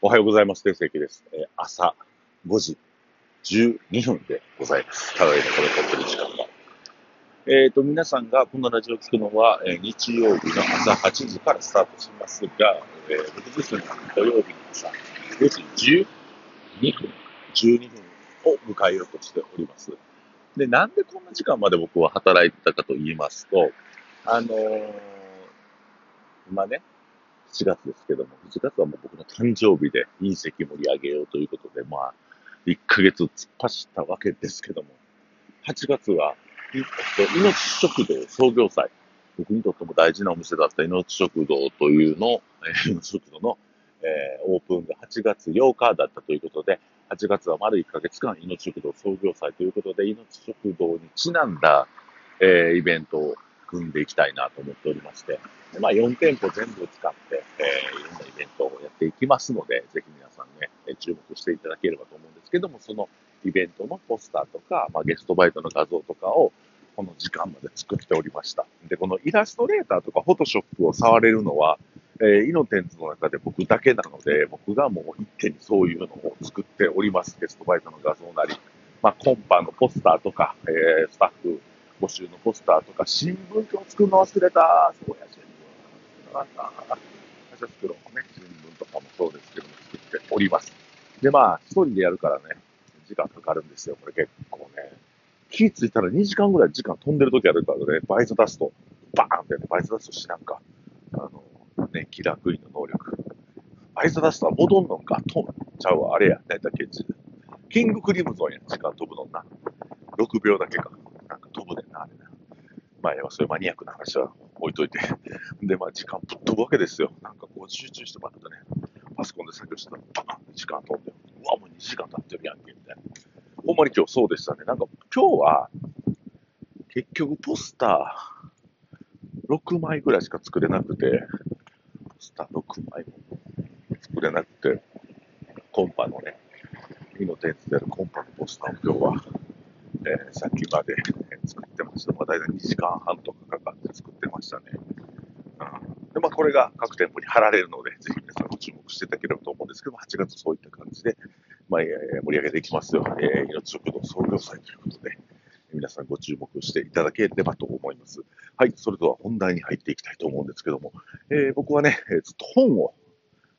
おはようございます。定石です。えー、朝5時12分でございます。ただいまこれ撮ってる時間が。えっ、ー、と、皆さんがこのラジオを聞くのは、えー、日曜日の朝8時からスタートしますが、えー、僕自身は土曜日の朝5時12分、12分を迎えようとしております。で、なんでこんな時間まで僕は働いてたかと言いますと、あのー、今ね、7月ですけども、7月はもう僕の誕生日で隕石盛り上げようということで、まあ、1ヶ月突っ走ったわけですけども、8月は、命食堂創業祭。僕にとっても大事なお店だった命食堂というの、えー、命食堂の、えー、オープンが8月8日だったということで、8月は丸1ヶ月間命食堂創業祭ということで、命食堂にちなんだ、えー、イベントを組んでいきたいなと思っておりまして、まあ、4店舗全部使って、えー、いろんなイベントをやっていきますので、ぜひ皆さんね、注目していただければと思うんですけども、そのイベントのポスターとか、まあ、ゲストバイトの画像とかを、この時間まで作っておりました。で、このイラストレーターとかフォトショップを触れるのは、えー、イノテンズの中で僕だけなので、僕がもう一手にそういうのを作っております。ゲストバイトの画像なり、まあ、コンパのポスターとか、えー、スタッフ募集のポスターとか、新聞今日作るの忘れた。そうや、新聞。ああ、会社作ろうね。新聞とかもそうですけども、作っております。で、まあ、一人でやるからね、時間かかるんですよ。これ結構ね。気ついたら2時間ぐらい時間飛んでる時あるからね、バイト出すと、バーンって、ね、バイト出すとしなんか、あの、ね、気楽インの能力。バイト出すとは戻んのか、とんちゃうわ、あれや、ね、だけキングクリムゾンや、時間飛ぶのな。6秒だけか。なんか飛ぶねんな、あれな。まあ、そういうマニアックな話は置いといて。で、まあ、時間ぶっ飛ぶわけですよ。なんかこう、集中してバッとね、パソコンで作業してたら、バーン時間飛んで、うわ、もう2時間経ってるやんけ、みたいな。ほんまに今日そうでしたね。なんか、今日は、結局ポスター6枚ぐらいしか作れなくて、ポスター6枚も作れなくて、コンパのね、火の点数であるコンパのポスターを今日はえー、さっきまで作ってました。まあ、大体2時間半とかかかって作ってましたね。うん、で、まあ、これが各店舗に貼られるので、ぜひ皆さんご注目していただければと思うんですけど、8月そういった感じで、まあ、え、盛り上げていきますよ。えー、命食堂創業祭ということで、皆さんご注目していただければと思います。はい、それでは本題に入っていきたいと思うんですけども、えー、僕はね、ずっと本を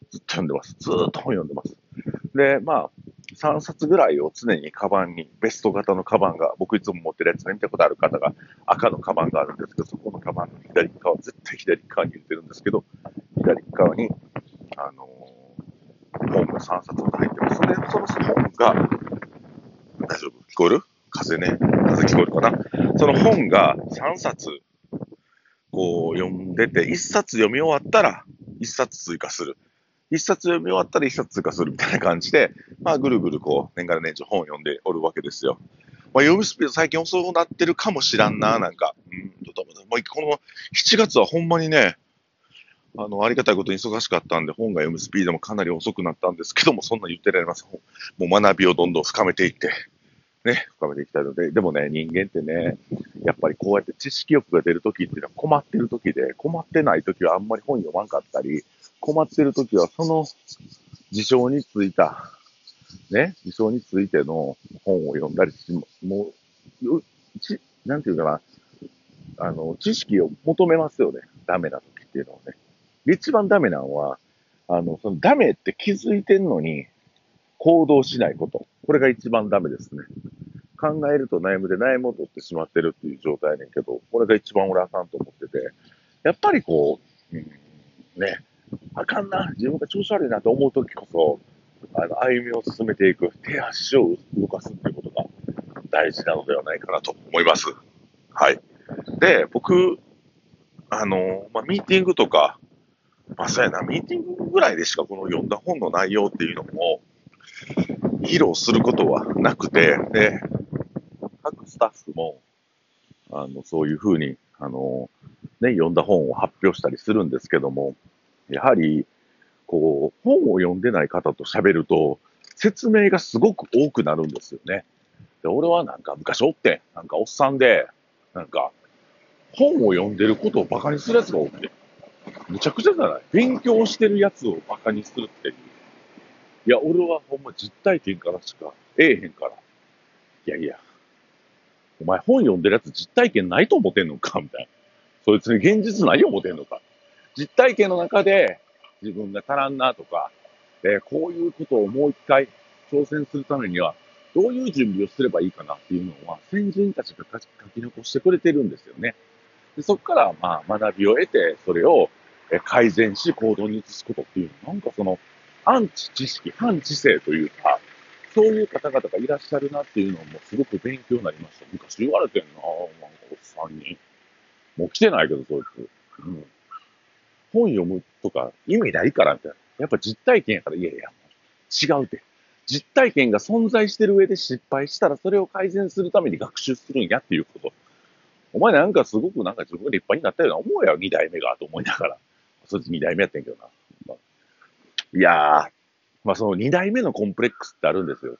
ずっと読んでます。ずっと本読んでます。で、まあ、3冊ぐらいを常にカバンに、ベスト型のカバンが、僕いつも持ってるやつで見たことある方が赤のカバンがあるんですけど、そこのカバンの左側、絶対左側に入れてるんですけど、左側に、あのー、本が3冊入ってます。で、その本が、大丈夫？聞こえる？風ね。風聞こえるかな？その本が3冊、こう読んでて、1冊読み終わったら1冊追加する。一冊読み終わったら一冊通過するみたいな感じで、まあ、ぐるぐるこう、年がら年中本を読んでおるわけですよ。まあ、読むスピード最近遅くなってるかもしらんな、なんか。うん、ともうこの7月はほんまにね、あの、ありがたいことに忙しかったんで、本が読むスピードもかなり遅くなったんですけども、そんな言ってられます。もう学びをどんどん深めていって、ね、深めていきたいので、でもね、人間ってね、やっぱりこうやって知識欲が出るときっていうのは困ってるときで、困ってないときはあんまり本読まんかったり、困ってるときは、その事象についた、ね、事象についての本を読んだりし、もう、ち、なんていうかな、あの、知識を求めますよね。ダメなときっていうのはね。一番ダメなのは、あの、そのダメって気づいてんのに、行動しないこと。これが一番ダメですね。考えると悩むで悩むを取ってしまってるっていう状態ねんけど、これが一番俺あかんと思ってて、やっぱりこう、うん、ね、あかんな、自分が調子悪いなと思うときこそ、あの、歩みを進めていく、手足を動かすっていうことが大事なのではないかなと思います。はい。で、僕、あの、まあ、ミーティングとか、まあ、そうやな、ミーティングぐらいでしかこの読んだ本の内容っていうのも、披露することはなくて、で、各スタッフも、あの、そういうふうに、あの、ね、読んだ本を発表したりするんですけども、やはり、こう、本を読んでない方と喋ると、説明がすごく多くなるんですよね。で、俺はなんか昔おって、なんかおっさんで、なんか、本を読んでることを馬鹿にするやつが多くて、むちゃくちゃじゃない？勉強してるやつを馬鹿にするっていう。いや、俺はほんま実体験からしかええへんから。いやいや、お前本読んでるやつ実体験ないと思ってんのかみたいな。そいつに現実ない思ってんのか。実体験の中で自分が足らんなとか、えー、こういうことをもう一回挑戦するためには、どういう準備をすればいいかなっていうのは、先人たちが書き残してくれてるんですよね。でそこから、まあ、学びを得て、それを改善し行動に移すことっていうのなんかその、アンチ知識、反知性というか、そういう方々がいらっしゃるなっていうのもすごく勉強になりました。昔言われてんななんかおっさんに。もう来てないけど、そいつ。うん。本読むとか意味ないから、みたいな。やっぱ実体験やから、いやいや、違うって。実体験が存在してる上で失敗したら、それを改善するために学習するんやっていうこと。お前なんかすごくなんか自分が立派になったような思うや二代目がと思いながら。そいつ二代目やってんけどな。まあ、いやー、まあその二代目のコンプレックスってあるんですよ。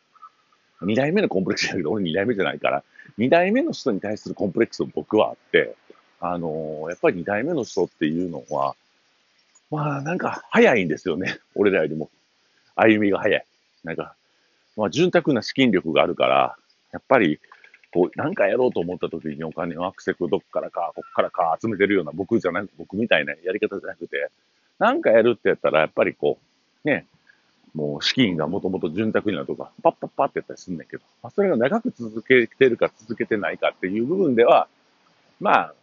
二代目のコンプレックスだけど、俺二代目じゃないから、二代目の人に対するコンプレックスも僕はあって、あのー、やっぱり二代目の人っていうのは、まあなんか早いんですよね。俺らよりも。歩みが早い。なんか、まあ潤沢な資金力があるから、やっぱり、こう、なんかやろうと思った時にお金をアクセクどっからか、こっからか集めてるような僕じゃなく、僕みたいなやり方じゃなくて、なんかやるってやったら、やっぱりこう、ね、もう資金がもともと潤沢になるとか、パッパッパってやったりすんだけど、まあ、それが長く続けてるか続けてないかっていう部分では、まあ、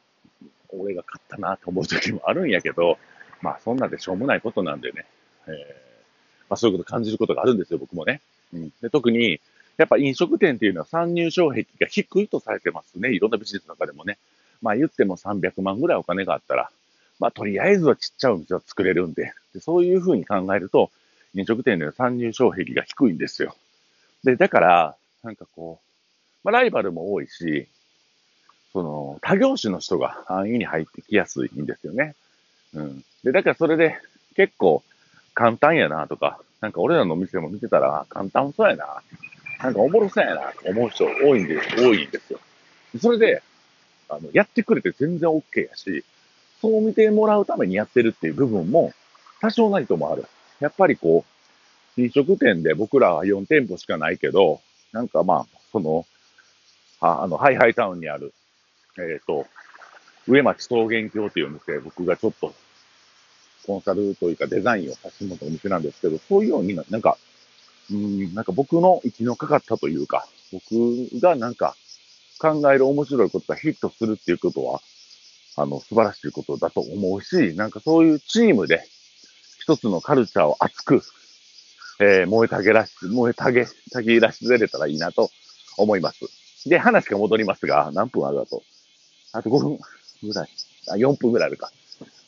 俺が勝ったなと思う時もあるんやけど、まあそんなでしょうもないことなんでね、えー、まあそういうこと感じることがあるんですよ、僕もね。うん、で特に、やっぱ飲食店っていうのは参入障壁が低いとされてますね。いろんなビジネスの中でもね。まあ言っても300万ぐらいお金があったら、まあとりあえずはちっちゃいお店を作れるんで、でそういうふうに考えると、飲食店での参入障壁が低いんですよ。で、だから、なんかこう、まあライバルも多いし、その、他業種の人が安易に入ってきやすいんですよね。うん。で、だからそれで結構簡単やなとか、なんか俺らのお店も見てたら簡単そうやな、なんかおもろそうやなと思う人多いんで、多いんですよ。それで、あの、やってくれて全然 OK やし、そう見てもらうためにやってるっていう部分も多少ないともある。やっぱりこう、飲食店で僕らは4店舗しかないけど、なんかまあ、その、ああの、ハイハイタウンにある、えっ、ー、と、上町草原橋っていうお店、僕がちょっと、コンサルというかデザインをさせてもらったお店なんですけど、そういうようになんか、うん、なんか僕の息のかかったというか、僕がなんか考える面白いことがヒットするっていうことは、あの、素晴らしいことだと思うし、なんかそういうチームで一つのカルチャーを熱く、えー、燃えたげらし、燃えたげ、たぎらしせれたらいいなと思います。で、話が戻りますが、何分あるだと。あと5分ぐらい。あ、4分ぐらいあるか。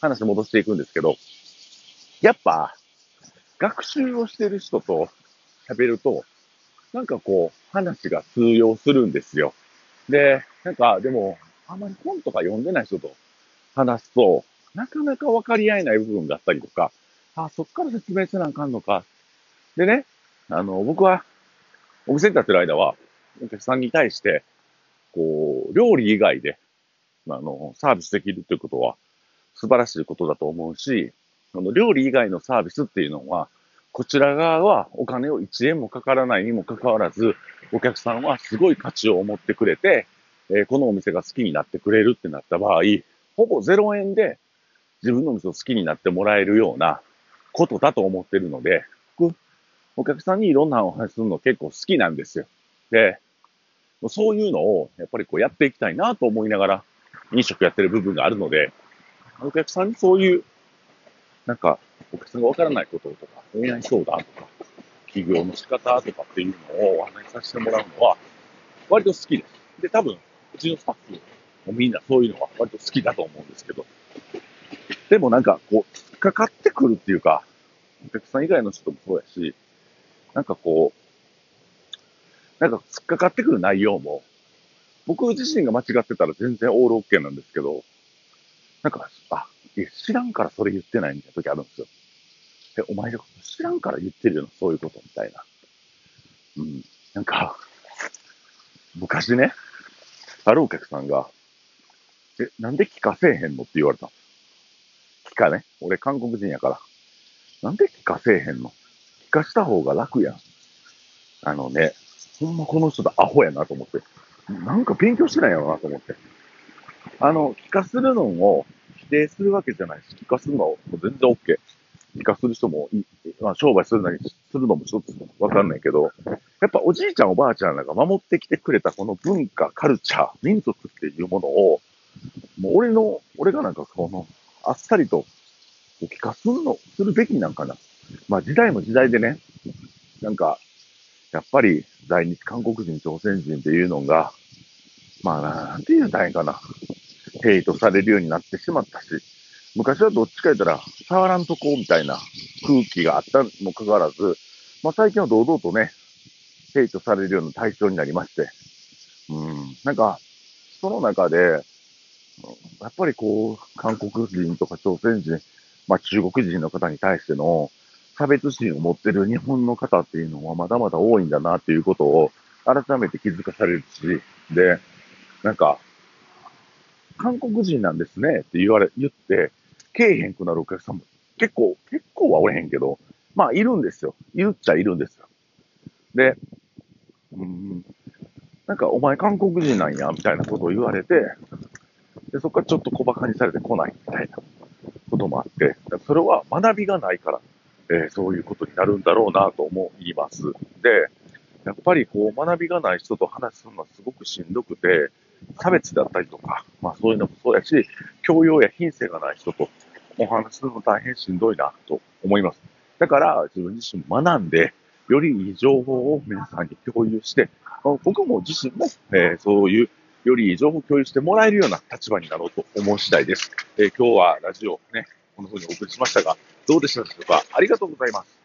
話戻していくんですけど、やっぱ、学習をしてる人と喋ると、なんかこう、話が通用するんですよ。で、なんか、でも、あんまり本とか読んでない人と話すと、なかなか分かり合えない部分があったりとか、あ、そっから説明せなあかんのか。でね、あの、僕は、お店に立ってる間は、お客さんに対して、こう、料理以外で、あの、サービスできるということは、素晴らしいことだと思うし、あの、料理以外のサービスっていうのは、こちら側はお金を1円もかからないにもかかわらず、お客さんはすごい価値を持ってくれて、えー、このお店が好きになってくれるってなった場合、ほぼ0円で自分のお店を好きになってもらえるようなことだと思ってるので、僕、お客さんにいろんなお話するの結構好きなんですよ。で、そういうのをやっぱりこうやっていきたいなと思いながら飲食やってる部分があるので、お客さんにそういう、なんか、お客さんがわからないこととか、恋愛相談とか、起業の仕方とかっていうのをお話しさせてもらうのは、割と好きです。で、多分、うちのスタッフもみんなそういうのは割と好きだと思うんですけど、でもなんか、こう、突っかかってくるっていうか、お客さん以外の人もそうやし、なんかこう、なんか突っかかってくる内容も、僕自身が間違ってたら全然オールオッケーなんですけど、なんか、あ、いや知らんからそれ言ってないみたいな時あるんですよ。え、お前が知らんから言ってるよな、そういうことみたいな。うん。なんか、昔ね、あるお客さんが、え、なんで聞かせえへんの？って言われた聞かね。俺韓国人やから。なんで聞かせえへんの？化した方が楽やん。あのね、ほんまこの人だアホやなと思って。なんか勉強してないやろなと思って。あの、気化するのを否定するわけじゃないし、気化するのも全然 OK。気化する人もいい、まあ、商売するなりするのもちょっとわかんないけど、やっぱおじいちゃんおばあちゃんらが守ってきてくれたこの文化、カルチャー、民族っていうものを、もう俺の、俺がなんかこの、あっさりと、気化するの、するべきなんかな。まあ時代も時代でね、なんか、やっぱり在日韓国人、朝鮮人っていうのが、まあなんて言うんだいかな。ヘイトされるようになってしまったし、昔はどっちか言ったら、触らんとこうみたいな空気があったにもかかわらず、まあ最近は堂々とね、ヘイトされるような対象になりまして、うん、なんか、その中で、やっぱりこう、韓国人とか朝鮮人、まあ中国人の方に対しての差別心を持ってる日本の方っていうのはまだまだ多いんだなっていうことを改めて気づかされるし、で、なんか、韓国人なんですねって言われ、言って、けえへんくなるお客さんも結構、結構はおれへんけど、まあいるんですよ。いるっちゃいるんですよ。で、うん、なんかお前韓国人なんや、みたいなことを言われて、で、そこからちょっと小馬鹿にされてこないみたいなこともあって、それは学びがないから、えー、そういうことになるんだろうなと思います。で、やっぱりこう学びがない人と話すのはすごくしんどくて、差別だったりとか、まあそういうのもそうやし、教養や品性がない人とお話するの大変しんどいなと思います。だから自分自身学んで、よりいい情報を皆さんに共有して、僕も自身も、えー、そういうよりいい情報を共有してもらえるような立場になろうと思う次第です。えー、今日はラジオね、この風にお送りしましたが、どうでしたでしょうか？ありがとうございます。